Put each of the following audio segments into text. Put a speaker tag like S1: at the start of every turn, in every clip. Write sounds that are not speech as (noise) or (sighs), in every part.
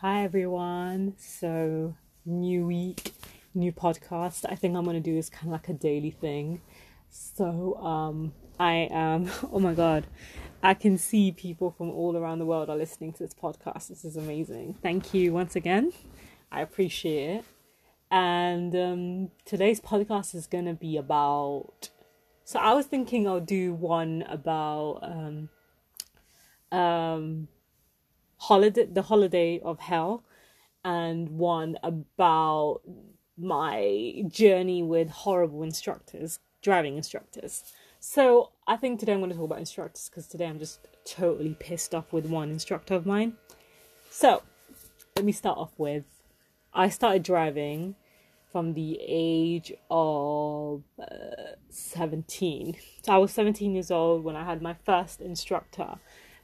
S1: Hi everyone. So, new week, new podcast. I think I'm going to do this kind of like a daily thing. So, um I am (laughs) oh my god. I can see people from all around the world are listening to this podcast. This is amazing. Thank you once again. I appreciate it. And um today's podcast is going to be about so I was thinking I'll do one about um um holiday the holiday of hell and one about my journey with horrible instructors driving instructors. So i think today i'm going to talk about instructors because today i'm just totally pissed off with one instructor of mine. So let me start off with i started driving from the age of uh, 17 so i was 17 years old when i had my first instructor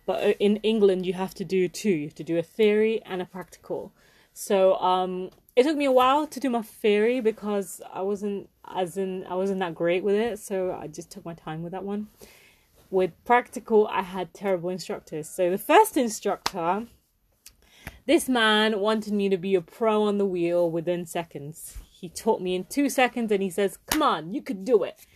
S1: but uh, in England you have to do two. You have to do a theory and a practical. So um, it took me a while to do my theory because I wasn't as in I wasn't that great with it. So I just took my time with that one. With practical, I had terrible instructors. So the first instructor, this man wanted me to be a pro on the wheel within seconds. He taught me in two seconds, and he says, "Come on, you could do it."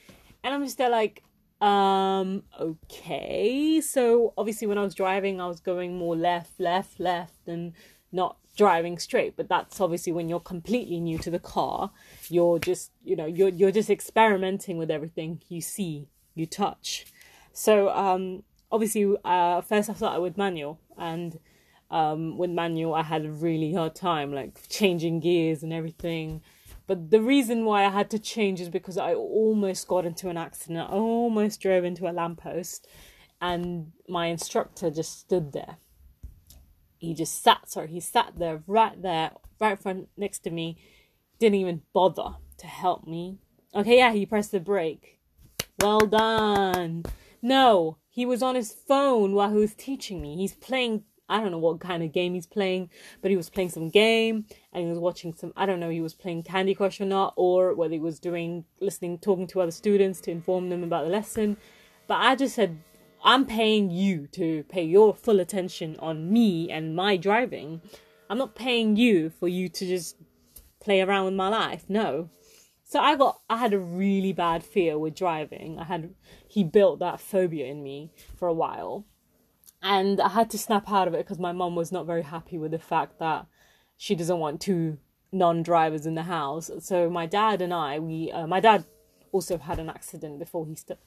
S1: And I'm just there like, um, okay. So obviously when I was driving, I was going more left, left, left and not driving straight. But that's obviously when you're completely new to the car. You're just, you know, you're you're just experimenting with everything you see, you touch. So um obviously uh first I started with manual and um with manual I had a really hard time like changing gears and everything but the reason why I had to change is because I almost got into an accident. I almost drove into a lamppost, and my instructor just stood there. He just sat, sorry, he sat there, right there, right front next to me, didn't even bother to help me. Okay, yeah, he pressed the brake. Well done. No, he was on his phone while he was teaching me. He's playing I don't know what kind of game he's playing, but he was playing some game and he was watching some, I don't know, he was playing Candy Crush or not, or whether he was doing, listening, talking to other students to inform them about the lesson. But I just said, I'm paying you to pay your full attention on me and my driving. I'm not paying you for you to just play around with my life. No. So I got I had a really bad fear with driving. I had he built that phobia in me for a while and I had to snap out of it because my mom was not very happy with the fact that she doesn't want two non-drivers in the house. So my dad and I, we, uh, my dad also had an accident before he st-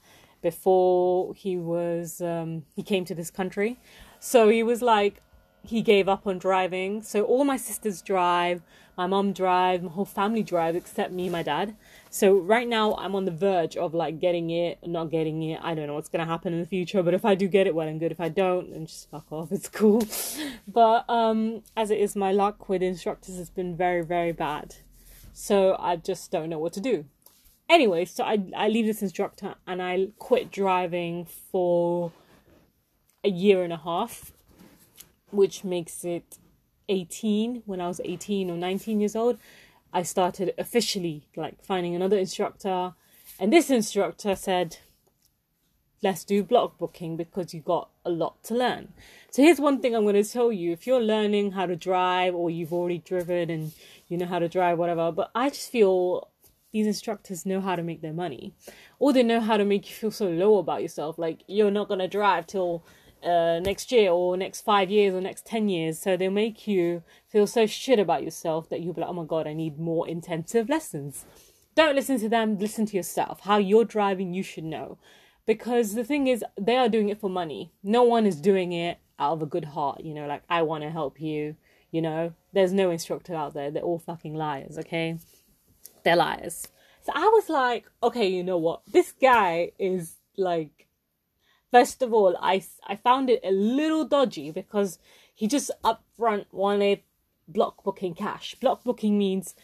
S1: before he was um, he came to this country. So he was like, he gave up on driving. So all my sisters drive, my mom drives, my whole family drives except me, and my dad. So right now I'm on the verge of like getting it, not getting it. I don't know what's gonna happen in the future, but if I do get it, well and good. If I don't, then just fuck off. (laughs) It's cool. But um, as it is, my luck with instructors has been very, very bad. So I just don't know what to do. Anyway, so I I leave this instructor and I quit driving for a year and a half, which makes it 18 when I was 18 or 19 years old. I started officially like finding another instructor, and this instructor said, "Let's do block booking because you got a lot to learn." So here's one thing I'm going to tell you: if you're learning how to drive, or you've already driven and you know how to drive, whatever, but I just feel these instructors know how to make their money, or they know how to make you feel so low about yourself, like you're not going to drive till uh, next year or next five years or next 10 years. So they'll make you feel so shit about yourself that you'll be like, oh my God, I need more intensive lessons. Don't listen to them, listen to yourself. How you're driving, you should know. Because the thing is, they are doing it for money. No one is doing it out of a good heart, you know, like, I want to help you, you know. There's no instructor out there. They're all fucking liars, okay? They're liars. So I was like, okay, you know what? This guy is like First of all, I, I found it a little dodgy because he just upfront wanted block booking cash. Block booking means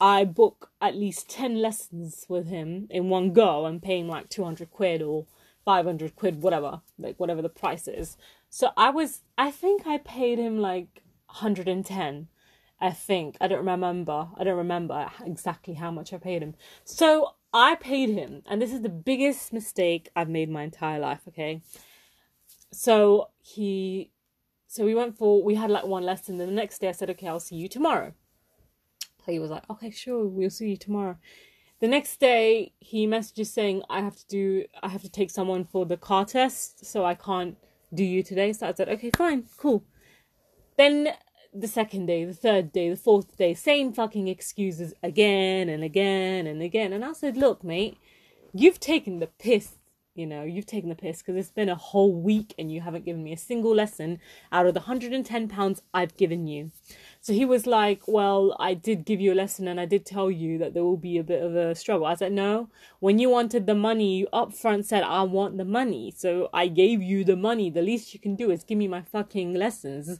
S1: I book at least 10 lessons with him in one go and paying like 200 quid or 500 quid, whatever, like whatever the price is. So I was, I think I paid him like 110. I think. I don't remember. I don't remember exactly how much I paid him. So I paid him, and this is the biggest mistake I've made my entire life, okay? So he so we went for we had like one lesson. Then the next day I said, okay, I'll see you tomorrow. He was like, okay, sure, we'll see you tomorrow. The next day he messages saying I have to do I have to take someone for the car test, so I can't do you today. So I said, okay, fine, cool. Then the second day, the third day, the fourth day, same fucking excuses again and again and again. And I said, look, mate, you've taken the piss. You know, you've taken the piss because it's been a whole week and you haven't given me a single lesson out of the 110 pounds I've given you. So he was like, Well, I did give you a lesson and I did tell you that there will be a bit of a struggle. I said, No, when you wanted the money, you upfront said, I want the money. So I gave you the money. The least you can do is give me my fucking lessons.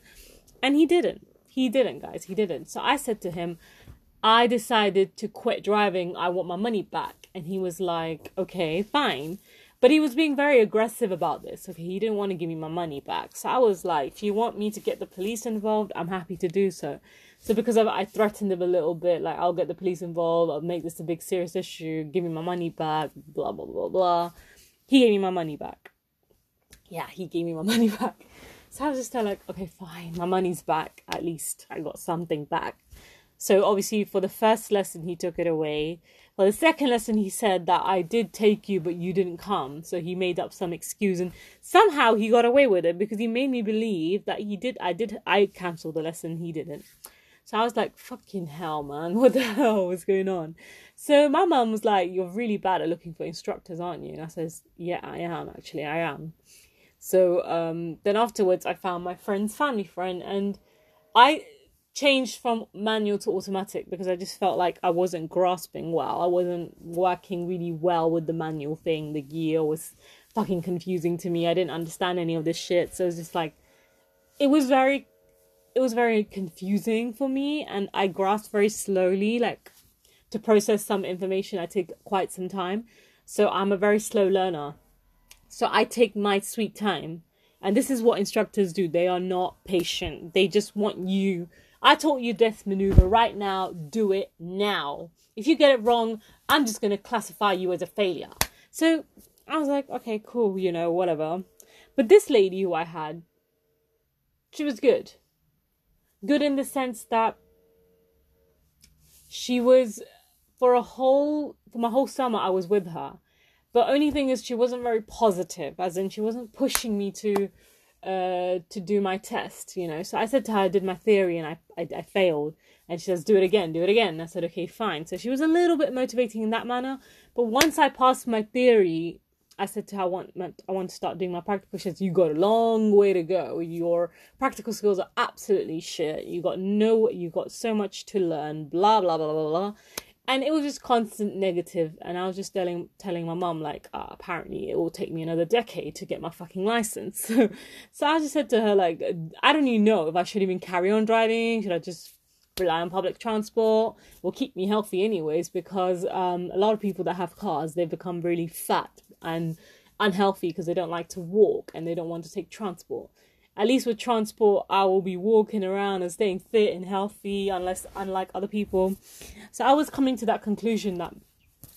S1: And he didn't. He didn't, guys. He didn't. So I said to him, I decided to quit driving. I want my money back. And he was like, okay, fine. But he was being very aggressive about this. Okay, he didn't want to give me my money back. So I was like, if you want me to get the police involved, I'm happy to do so. So because of I threatened him a little bit, like I'll get the police involved, I'll make this a big serious issue, give me my money back, blah blah blah blah. He gave me my money back. Yeah, he gave me my (laughs) money back. So I was just like, okay, fine, my money's back. At least I got something back. So obviously, for the first lesson, he took it away. For the second lesson, he said that I did take you, but you didn't come. So he made up some excuse, and somehow he got away with it because he made me believe that he did. I did. I cancelled the lesson. He didn't. So I was like, fucking hell, man, (laughs) what the hell was going on? So my mum was like, you're really bad at looking for instructors, aren't you? And I says, yeah, I am actually, I am. So um, then afterwards, I found my friend's family friend, and I changed from manual to automatic because I just felt like I wasn't grasping well. I wasn't working really well with the manual thing. The gear was fucking confusing to me. I didn't understand any of this shit. So it was just like, it was very, it was very confusing for me, and I grasped very slowly. Like to process some information, I take quite some time. So I'm a very slow learner. So I take my sweet time. And this is what instructors do. They are not patient. They just want you. I taught you this maneuver right now. Do it now. If you get it wrong, I'm just going to classify you as a failure. So I was like, okay, cool, you know, whatever. But this lady who I had, she was good. Good in the sense that she was, for a whole, for my whole summer, I was with her but only thing is, she wasn't very positive, as in she wasn't pushing me to uh to do my test, you know. So I said to her, I did my theory and I, I, I failed. And she says, do it again, do it again. And I said, okay, fine. So she was a little bit motivating in that manner. But once I passed my theory, I said to her, I want, I want to start doing my practical. She says, you got a long way to go. Your practical skills are absolutely shit. You got no, you got so much to learn. Blah blah blah blah blah and it was just constant negative. And i was just telling telling my mom like uh, apparently it will take me another decade to get my fucking license. (laughs) So i just said to her like i don't even know if i should even carry on driving. Should i just rely on public transport? Will keep me healthy anyways because um, a lot of people that have cars they become really fat and unhealthy because they don't like to walk and they don't want to take transport at least with transport, I will be walking around and staying fit and healthy, unless unlike other people. So I was coming to that conclusion that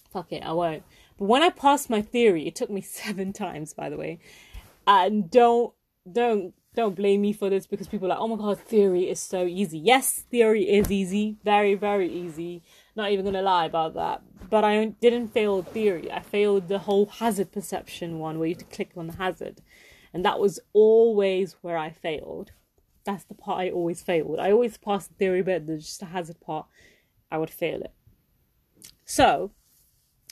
S1: fuck it, I won't. But when I passed my theory, it took me (laughs) seven times, by the way. And don't don't don't blame me for this because people are like, oh my god, theory is so easy. Yes, theory is easy, very very easy. Not even gonna lie about that. But I didn't fail theory. I failed the whole hazard perception one where you to click on the hazard. And that was always where I failed. That's the part I always failed. I always passed the theory, but there's just a hazard part, I would fail it. So,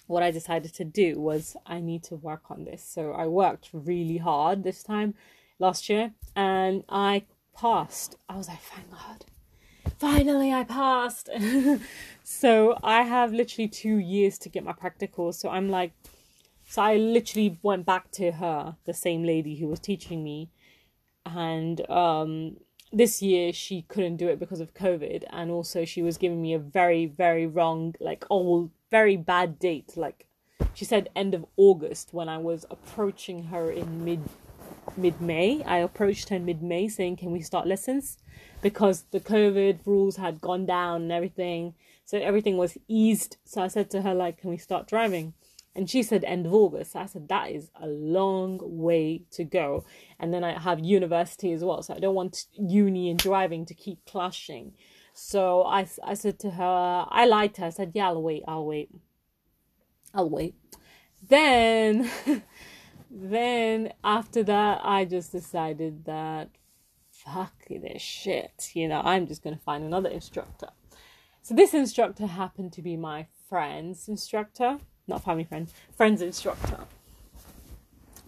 S1: what I decided to do was I need to work on this. So, I worked really hard this time last year and I passed. I was like, thank God. Finally, I passed. (laughs) so, I have literally two years to get my practical. So, I'm like, so I literally went back to her, the same lady who was teaching me, and um, this year she couldn't do it because of COVID, and also she was giving me a very, very wrong, like old, very bad date. Like she said, end of August when I was approaching her in mid mid May. I approached her in mid May saying, "Can we start lessons?" Because the COVID rules had gone down and everything, so everything was eased. So I said to her, like, "Can we start driving?" And she said end of August. So I said that is a long way to go. And then I have university as well. So I don't want uni and driving to keep clashing. So I, I said to her, I lied to her. I said, yeah, I'll wait, I'll wait. I'll wait. Then, (laughs) then after that, I just decided that fuck this shit. You know, I'm just going to find another instructor. So this instructor happened to be my friend's instructor, not family friend, friend's instructor.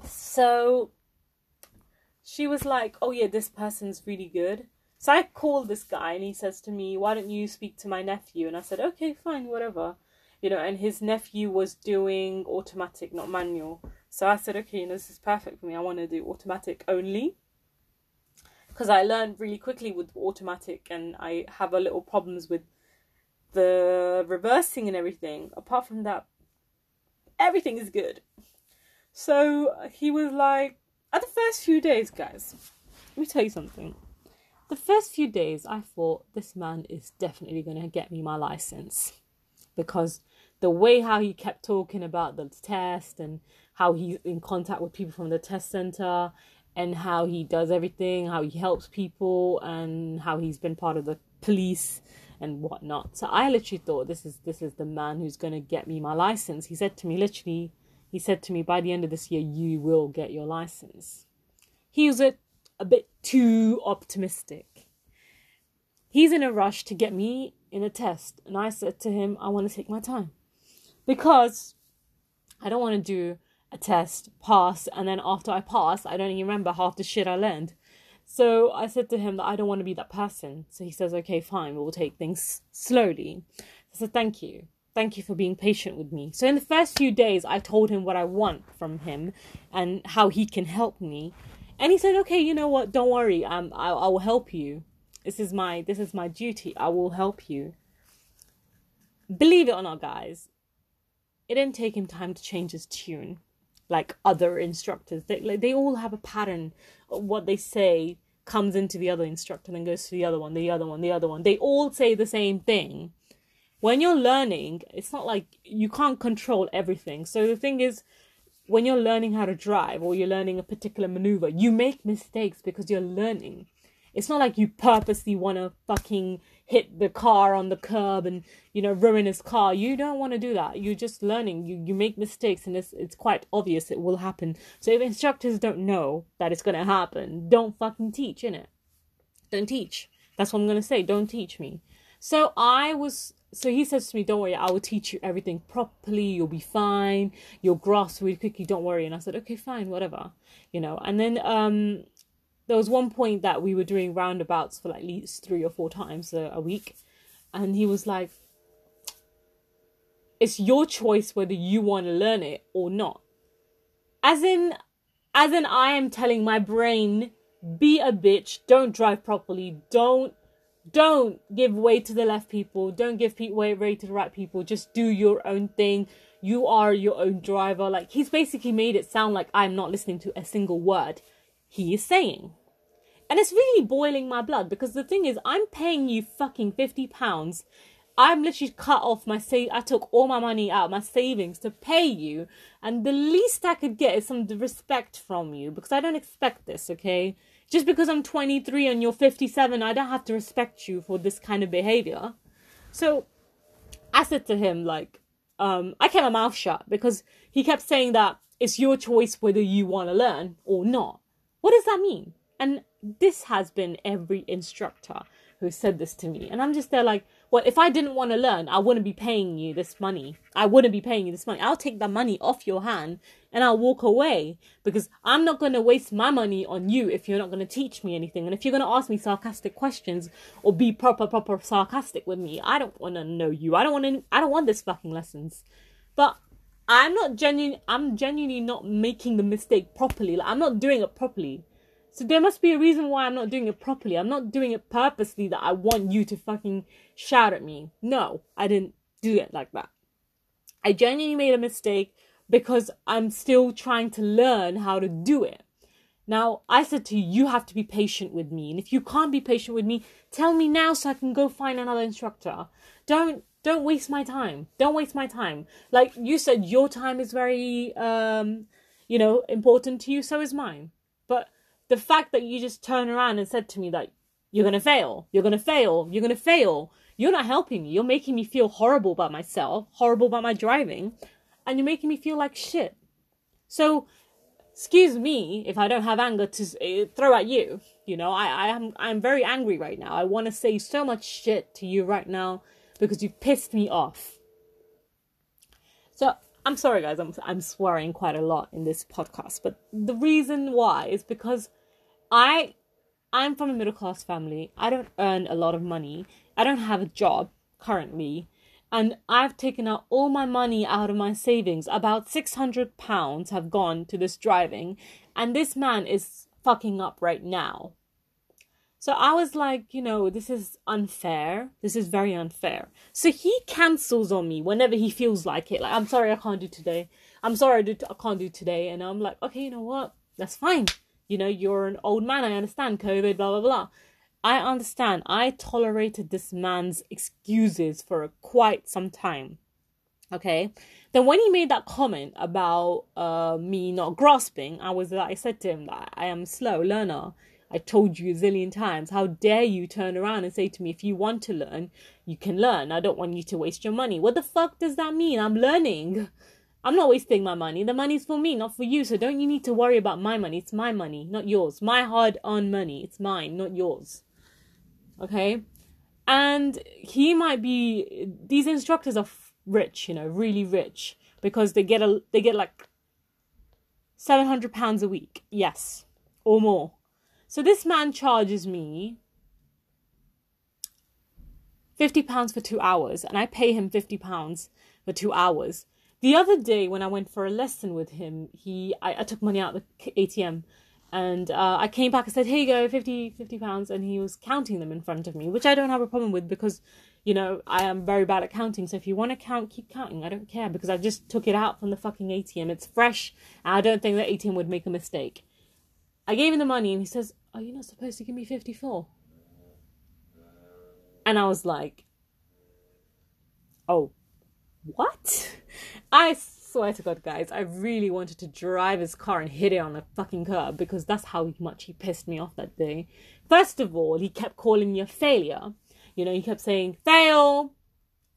S1: So she was like, "Oh yeah, this person's really good." So I called this guy and he says to me, "Why don't you speak to my nephew?" And I said, "Okay, fine, whatever." You know, and his nephew was doing automatic, not manual. So I said, "Okay, you know, this is perfect for me. I want to do automatic only." Because I learned really quickly with automatic and I have a little problems with the reversing and everything. Apart from that, everything is good. So he was like, at the first few days, guys, let me tell you something. The first few days, I thought this man is definitely going to get me my license because the way how he kept talking about the test and how he's in contact with people from the test center and how he does everything, how he helps people, and how he's been part of the police and whatnot. So I literally thought this is this is the man who's gonna get me my license. He said to me literally, he said to me by the end of this year you will get your license. He was a, a bit too optimistic. He's in a rush to get me in a test, and I said to him, I want to take my time because I don't want to do a test, pass, and then after I pass, I don't even remember half the shit I learned. So I said to him that I don't want to be that person. So he says, okay, fine, we'll take things slowly. I said, thank you. Thank you for being patient with me. So in the first few days, I told him what I want from him and how he can help me. And he said, okay, you know what? Don't worry. Um, I, I will help you. This is my, this is my duty. I will help you. Believe it or not, guys, it didn't take him time to change his tune like other instructors. They like, they all have a pattern. of What they say comes into the other instructor, then goes to the other one, the other one, the other one. They all say the same thing. When you're learning, it's not like you can't control everything. So the thing is, when you're learning how to drive or you're learning a particular maneuver, you make mistakes because you're learning. It's not like you purposely want to fucking hit the car on the curb and you know ruin his car. You don't want to do that. You're just learning. You you make mistakes and it's it's quite obvious it will happen. So if instructors don't know that it's going to happen don't fucking teach in it don't teach. That's what i'm going to say. Don't teach me. So i was so he says to me don't worry i will teach you everything properly. You'll be fine. You'll grasp really quickly don't worry. And i said okay fine whatever. You know and then um there was one point that we were doing roundabouts for like at least three or four times a, a week. And he was like it's your choice whether you want to learn it or not. As in as in i am telling my brain be a bitch. Don't drive properly. Don't don't give way to the left people. Don't give way, way to the right people. Just do your own thing. You are your own driver. Like he's basically made it sound like i'm not listening to a single word he is saying. And it's really boiling my blood because the thing is, I'm paying you fucking 50 pounds. I'm literally cut off my save. I took all my money out, my savings to pay you. And the least I could get is some respect from you because I don't expect this, okay? Just because I'm 23 and you're 57, I don't have to respect you for this kind of behavior. So I said to him, like, um, I kept my mouth shut because he kept saying that it's your choice whether you want to learn or not. What does that mean? And this has been every instructor who said this to me. And I'm just there like, well, if I didn't want to learn, I wouldn't be paying you this money. I wouldn't be paying you this money. I'll take that money off your hand and I'll walk away because I'm not going to waste my money on you if you're not going to teach me anything. And if you're going to ask me sarcastic questions or be proper, proper sarcastic with me, I don't want to know you. I don't want to, I don't want this fucking lessons. But I'm not genuine. I'm genuinely not making the mistake properly. Like I'm not doing it properly. So there must be a reason why I'm not doing it properly. I'm not doing it purposely that I want you to fucking shout at me. No, I didn't do it like that. I genuinely made a mistake because I'm still trying to learn how to do it. Now, I said to you, you have to be patient with me. And if you can't be patient with me, tell me now so I can go find another instructor. Don't don't waste my time. Don't waste my time. Like you said your time is very um you know important to you, so is mine. But the fact that you just turn around and said to me that you're to fail, you're to fail, you're to fail, you're not helping me. You're making me feel horrible about myself, horrible about my driving, and you're making me feel like shit. So excuse me if I don't have anger to uh, throw at you. You know, I, I am I'm very angry right now. I want to say so much shit to you right now because you've pissed me off. So I'm sorry, guys. I'm I'm swearing quite a lot in this podcast, but the reason why is because I I'm from a middle class family. I don't earn a lot of money. I don't have a job currently and I've taken out all my money out of my savings. About 600 pounds have gone to this driving, and this man is fucking up right now. So I was like, you know, this is unfair. This is very unfair. So he cancels on me whenever he feels like it. Like, I'm sorry, I can't do today. I'm sorry, I, do t- I can't do today. And I'm like, okay, you know what? That's fine. You know, you're an old man. I understand COVID, blah, blah, blah. I understand. I tolerated this man's excuses for quite some time. Okay. Then when he made that comment about uh, me not grasping, I was like, I said to him that I am slow learner. I told you a zillion times. How dare you turn around and say to me, if you want to learn, you can learn. I don't want you to waste your money. What the fuck does that mean? I'm learning. I'm not wasting my money. The money's for me, not for you. So don't you need to worry about my money. It's my money, not yours. My hard earned money. It's mine, not yours okay and he might be these instructors are rich you know really rich because they get a they get like 700 pounds a week yes or more so this man charges me 50 pounds for 2 hours and I pay him 50 pounds for 2 hours the other day when I went for a lesson with him he I, I took money out of the ATM and uh, I came back and said, "Here you go, 50, 50 pounds," and he was counting them in front of me, which I don't have a problem with because, you know, I am very bad at counting. So if you want to count, keep counting. I don't care because I just took it out from the fucking ATM. It's fresh, and I don't think the ATM would make a mistake. I gave him the money, and he says, "Are you not supposed to give me 54?" And I was like, "Oh, what?" (laughs) I swear to God, guys, I really wanted to drive his car and hit it on a fucking curb because that's how much he pissed me off that day. First of all, he kept calling me a failure. You know, he kept saying, fail,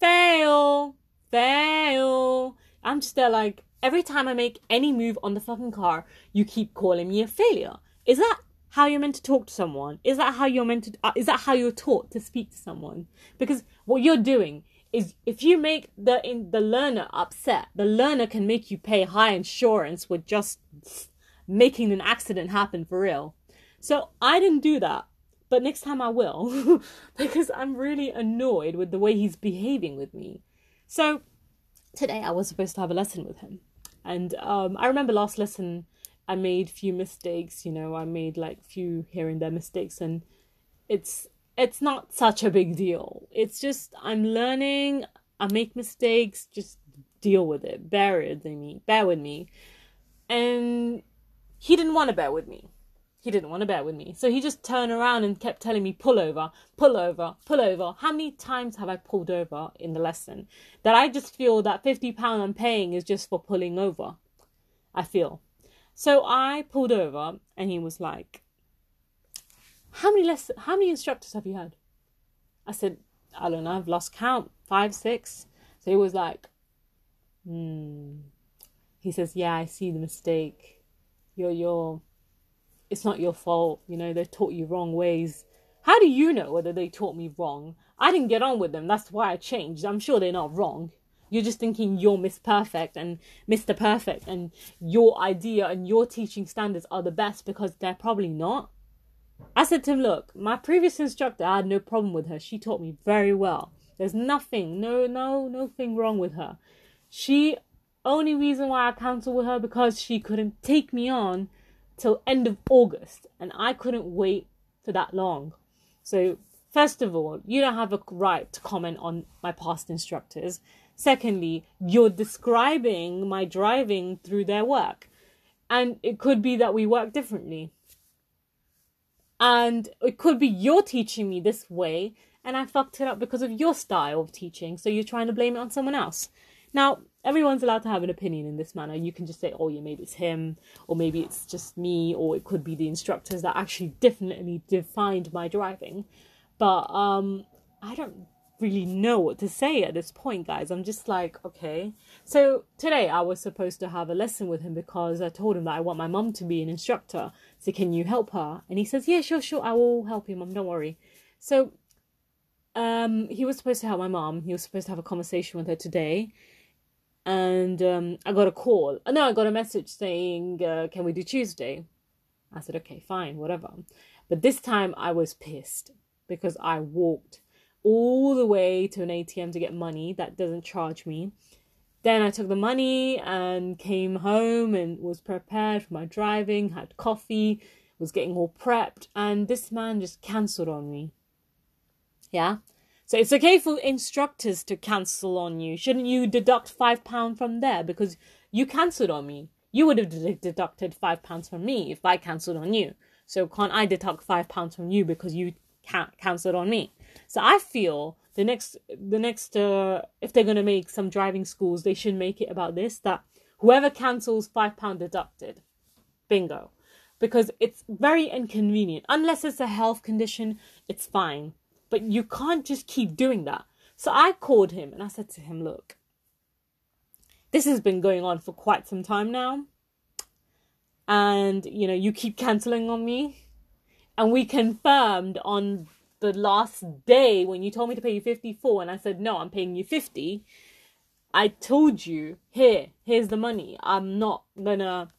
S1: fail, fail. I'm just there like, every time I make any move on the fucking car, you keep calling me a failure. Is that how you're meant to talk to someone? Is that how you're meant to, uh, is that how you're taught to speak to someone? Because what you're doing is if you make the in the learner upset, the learner can make you pay high insurance with just making an accident happen for real. So I didn't do that, but next time I will (laughs) because I'm really annoyed with the way he's behaving with me. So today I was supposed to have a lesson with him, and um, I remember last lesson I made few mistakes. You know, I made like few here and there mistakes, and it's it's not such a big deal. It's just I'm learning, I make mistakes, just deal with it. Bear with me. Bear with me. And he didn't want to bear with me. He didn't want to bear with me. So he just turned around and kept telling me, pull over, pull over, pull over. How many times have I pulled over in the lesson? That I just feel that £50 I'm paying is just for pulling over. I feel. So I pulled over and he was like, how many less how many instructors have you had? I said, I don't know, I've lost count. Five, six. So he was like, hmm. He says, Yeah, I see the mistake. You're you're it's not your fault, you know, they taught you wrong ways. How do you know whether they taught me wrong? I didn't get on with them, that's why I changed. I'm sure they're not wrong. You're just thinking you're Miss Perfect and Mr. Perfect and your idea and your teaching standards are the best because they're probably not. I said to him, Look, my previous instructor, I had no problem with her. She taught me very well. There's nothing, no, no, nothing wrong with her. She, only reason why I cancelled with her because she couldn't take me on till end of August, and I couldn't wait for that long. So, first of all, you don't have a right to comment on my past instructors. Secondly, you're describing my driving through their work. And it could be that we work differently. And it could be you're teaching me this way and I fucked it up because of your style of teaching. So you're trying to blame it on someone else. Now, everyone's allowed to have an opinion in this manner. You can just say, oh, yeah, maybe it's him, or maybe it's just me, or it could be the instructors that actually definitely defined my driving. But um, I don't really know what to say at this point, guys. I'm just like, okay. So today I was supposed to have a lesson with him because I told him that I want my mum to be an instructor. So can you help her? And he says, yeah, sure, sure. I will help you, mum. Don't worry. So um, he was supposed to help my mom. He was supposed to have a conversation with her today. And um, I got a call. Uh, no, I got a message saying, uh, can we do Tuesday? I said, okay, fine, whatever. But this time I was pissed because I walked all the way to an ATM to get money that doesn't charge me. Then I took the money and came home and was prepared for my driving, had coffee, was getting all prepped, and this man just cancelled on me. Yeah. So it's okay for instructors to cancel on you. Shouldn't you deduct five pound from there because you cancelled on me? You would have deducted five pounds from me if I cancelled on you. So can't I deduct five pounds from you because you can't cancelled on me? So I feel the next the next uh, if they're gonna make some driving schools, they should make it about this that whoever cancels five pound deducted. Bingo. Because it's very inconvenient. Unless it's a health condition, it's fine. But you can't just keep doing that. So I called him and I said to him, look, this has been going on for quite some time now. And, you know, you keep cancelling on me. And we confirmed on the last day when you told me to pay you 54 and I said, no, I'm paying you 50. I told you, here, here's the money. I'm not gonna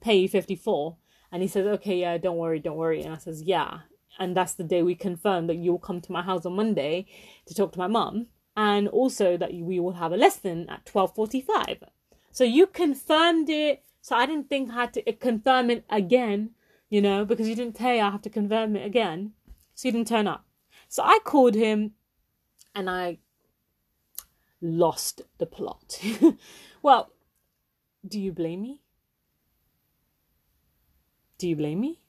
S1: pay you 54. And he says, okay, yeah, don't worry, don't worry. And I says, yeah and that's the day we confirmed that you'll come to my house on Monday to talk to my mum, and also that we will have a lesson at twelve forty-five. So you confirmed it. So I didn't think I had to uh, confirm it again, you know, because you didn't tell I have to confirm it again. So you didn't turn up. So I called him, and I lost the plot. (laughs) well, do you blame me? Do you blame me?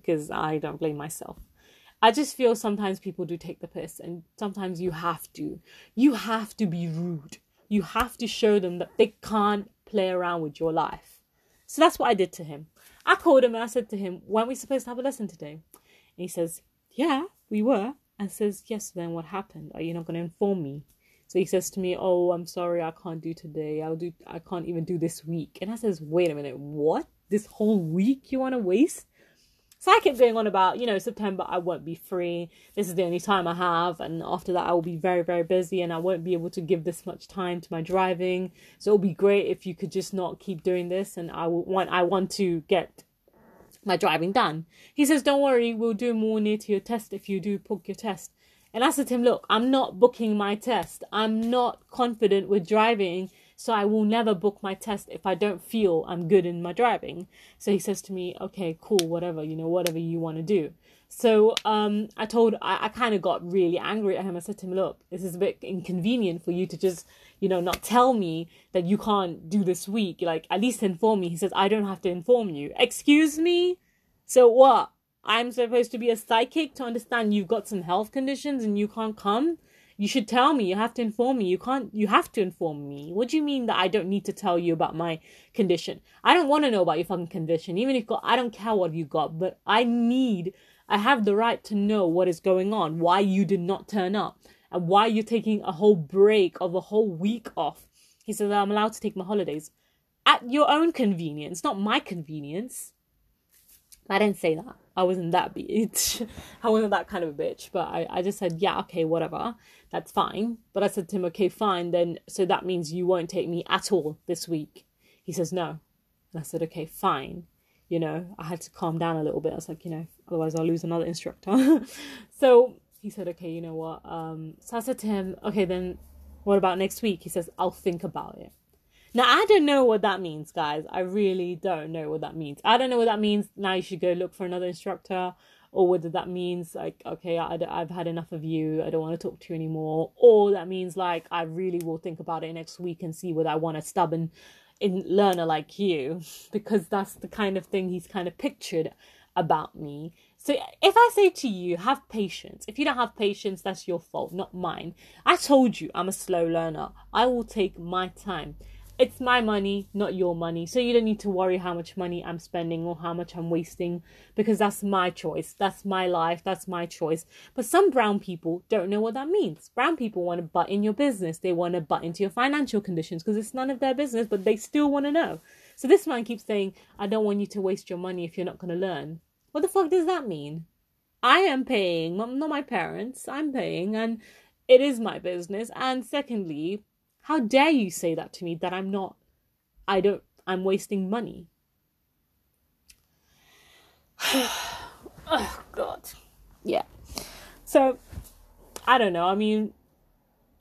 S1: Because I don't blame myself. I just feel sometimes people do take the piss, and sometimes you have to. You have to be rude. You have to show them that they can't play around with your life. So that's what I did to him. I called him and I said to him, Weren't we supposed to have a lesson today? And he says, Yeah, we were. And says, Yes, then what happened? Are you not going to inform me? So he says to me, Oh, I'm sorry, I can't do today. I'll do I can't even do this week. And I says, Wait a minute, what? This whole week you want to waste? So I kept going on about, you know, September I won't be free. This is the only time I have, and after that I will be very, very busy, and I won't be able to give this much time to my driving. So it'll be great if you could just not keep doing this, and I want I want to get my driving done. He says, "Don't worry, we'll do more near to your test if you do book your test." And I said to him, "Look, I'm not booking my test. I'm not confident with driving." So I will never book my test if I don't feel I'm good in my driving. So he says to me, okay, cool, whatever, you know, whatever you want to do. So um, I told, I, I kind of got really angry at him. I said to him, look, this is a bit inconvenient for you to just, you know, not tell me that you can't do this week. Like, at least inform me. He says, I don't have to inform you. Excuse me? So what? I'm supposed to be a psychic to understand you've got some health conditions and you can't come? You should tell me. You have to inform me. You can't, you have to inform me. What do you mean that I don't need to tell you about my condition? I don't want to know about your fucking condition. Even if got, I don't care what you got, but I need, I have the right to know what is going on, why you did not turn up, and why you're taking a whole break of a whole week off. He says, I'm allowed to take my holidays at your own convenience, not my convenience. I didn't say that. I wasn't that bitch. (laughs) I wasn't that kind of a bitch. But I, I just said, yeah, okay, whatever. That's fine. But I said to him, okay, fine. Then, so that means you won't take me at all this week. He says, no. And I said, okay, fine. You know, I had to calm down a little bit. I was like, you know, otherwise I'll lose another instructor. (laughs) so he said, okay, you know what? Um, so I said to him, okay, then what about next week? He says, I'll think about it. Now, I don't know what that means, guys. I really don't know what that means. I don't know what that means. Now you should go look for another instructor, or whether that means, like, okay, I, I've had enough of you. I don't want to talk to you anymore. Or that means, like, I really will think about it next week and see whether I want a stubborn in learner like you, (laughs) because that's the kind of thing he's kind of pictured about me. So if I say to you, have patience, if you don't have patience, that's your fault, not mine. I told you I'm a slow learner. I will take my time. It's my money, not your money. So you don't need to worry how much money I'm spending or how much I'm wasting because that's my choice. That's my life. That's my choice. But some brown people don't know what that means. Brown people want to butt in your business. They want to butt into your financial conditions because it's none of their business, but they still want to know. So this man keeps saying, I don't want you to waste your money if you're not going to learn. What the fuck does that mean? I am paying, not my parents. I'm paying and it is my business. And secondly, how dare you say that to me that I'm not, I don't, I'm wasting money? (sighs) oh, God. Yeah. So, I don't know. I mean,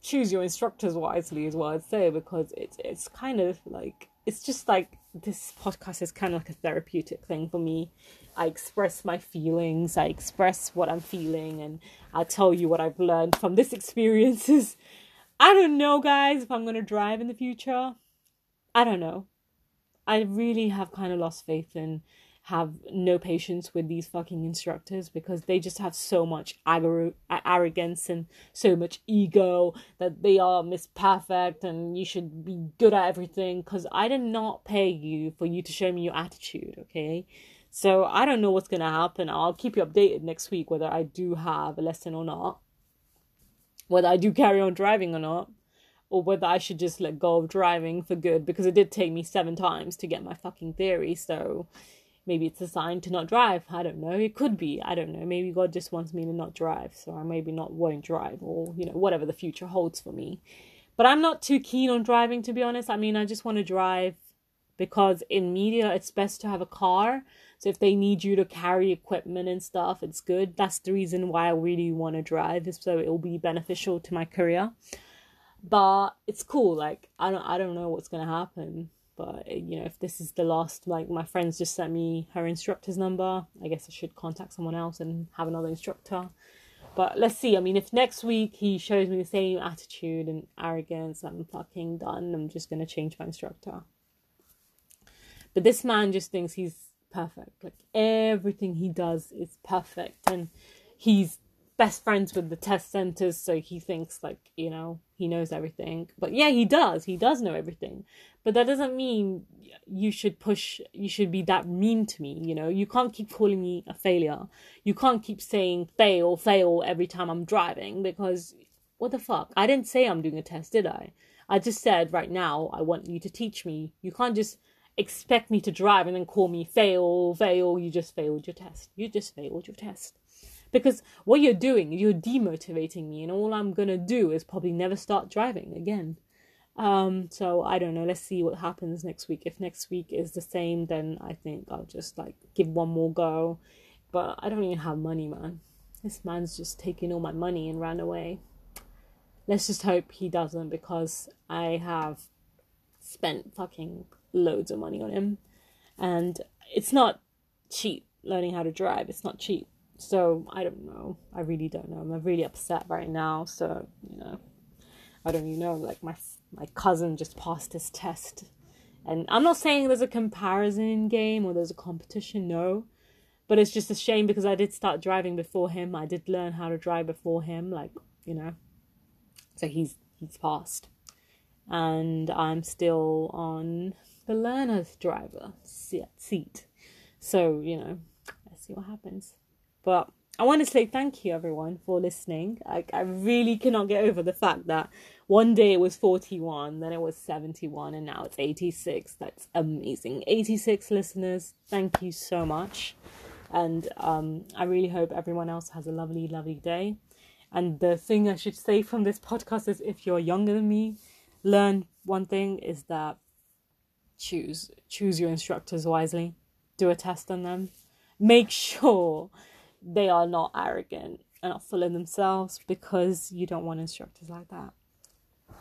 S1: choose your instructors wisely is what I'd say because it's it's kind of like it's just like this podcast is kind of like a therapeutic thing for me. I express my feelings, I express what I'm feeling, and I tell you what I've learned from this (laughs) experiences I don't know, guys, if I'm going to drive in the future. I don't know. I really have kind of lost faith and have no patience with these fucking instructors because they just have so much agar- arrogance and so much ego that they are miss perfect and you should be good at everything because I did not pay you for you to show me your attitude, okay? So I don't know what's gonna happen. I'll keep you updated next week whether I do have a lesson or not whether I do carry on driving or not, or whether I should just let go of driving for good because it did take me seven times to get my fucking theory. So maybe it's a sign to not drive. I don't know. It could be. I don't know. Maybe God just wants me to not drive, so I maybe not won't drive, or you know whatever the future holds for me. But I'm not too keen on driving to be honest. I mean, I just want to drive because in media it's best to have a car so if they need you to carry equipment and stuff, it's good. That's the reason why I really want to drive, is so it will be beneficial to my career. But it's cool. Like I don't I don't know what's gonna happen. But you know, if this is the last, like my friends just sent me her instructor's number. I guess I should contact someone else and have another instructor. But let's see. I mean, if next week he shows me the same attitude and arrogance, I'm fucking done. I'm just gonna change my instructor. But this man just thinks he's perfect. Like everything he does is perfect, and he's best friends with the test centers, so he thinks like you know he knows everything. But yeah, he does. He does know everything. But that doesn't mean you should push. You should be that mean to me. You know, you can't keep calling me a failure. You can't keep saying fail, fail every time I'm driving because what the fuck? I didn't say I'm doing a test, did I? I just said right now I want you to teach me. You can't just expect me to drive and then call me fail, fail, you just failed your test. You just failed your test. Because what you're doing, you're demotivating me, and all I'm gonna do is probably never start driving again. Um, so I don't know. Let's see what happens next week. If next week is the same, then I think I'll just like give one more go. But I don't even have money, man. This man's just taking all my money and ran away. Let's just hope he doesn't because I have spent fucking loads of money on him. And it's not cheap learning how to drive. It's not cheap. So I don't know. I really don't know. I'm really upset right now. So, you know, I don't even know. Like my my cousin just passed his test. And I'm not saying there's a comparison game or there's a competition, no. But it's just a shame because I did start driving before him. I did learn how to drive before him, like, you know. So he's he's passed. And I'm still on the learner's driver seat. So, you know, let's see what happens. But I want to say thank you, everyone, for listening. Like, I really cannot get over the fact that one day it was 41, then it was 71, and now it's 86. That's amazing. 86 listeners. Thank you so much. And um, I really hope everyone else has a lovely, lovely day. And the thing I should say from this podcast is if you're younger than me, learn one thing is that choose choose your instructors wisely. Do a test on them. Make (laughs) sure they are not arrogant and not full of themselves because you don't want instructors like that.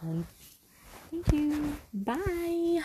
S1: And thank you. Bye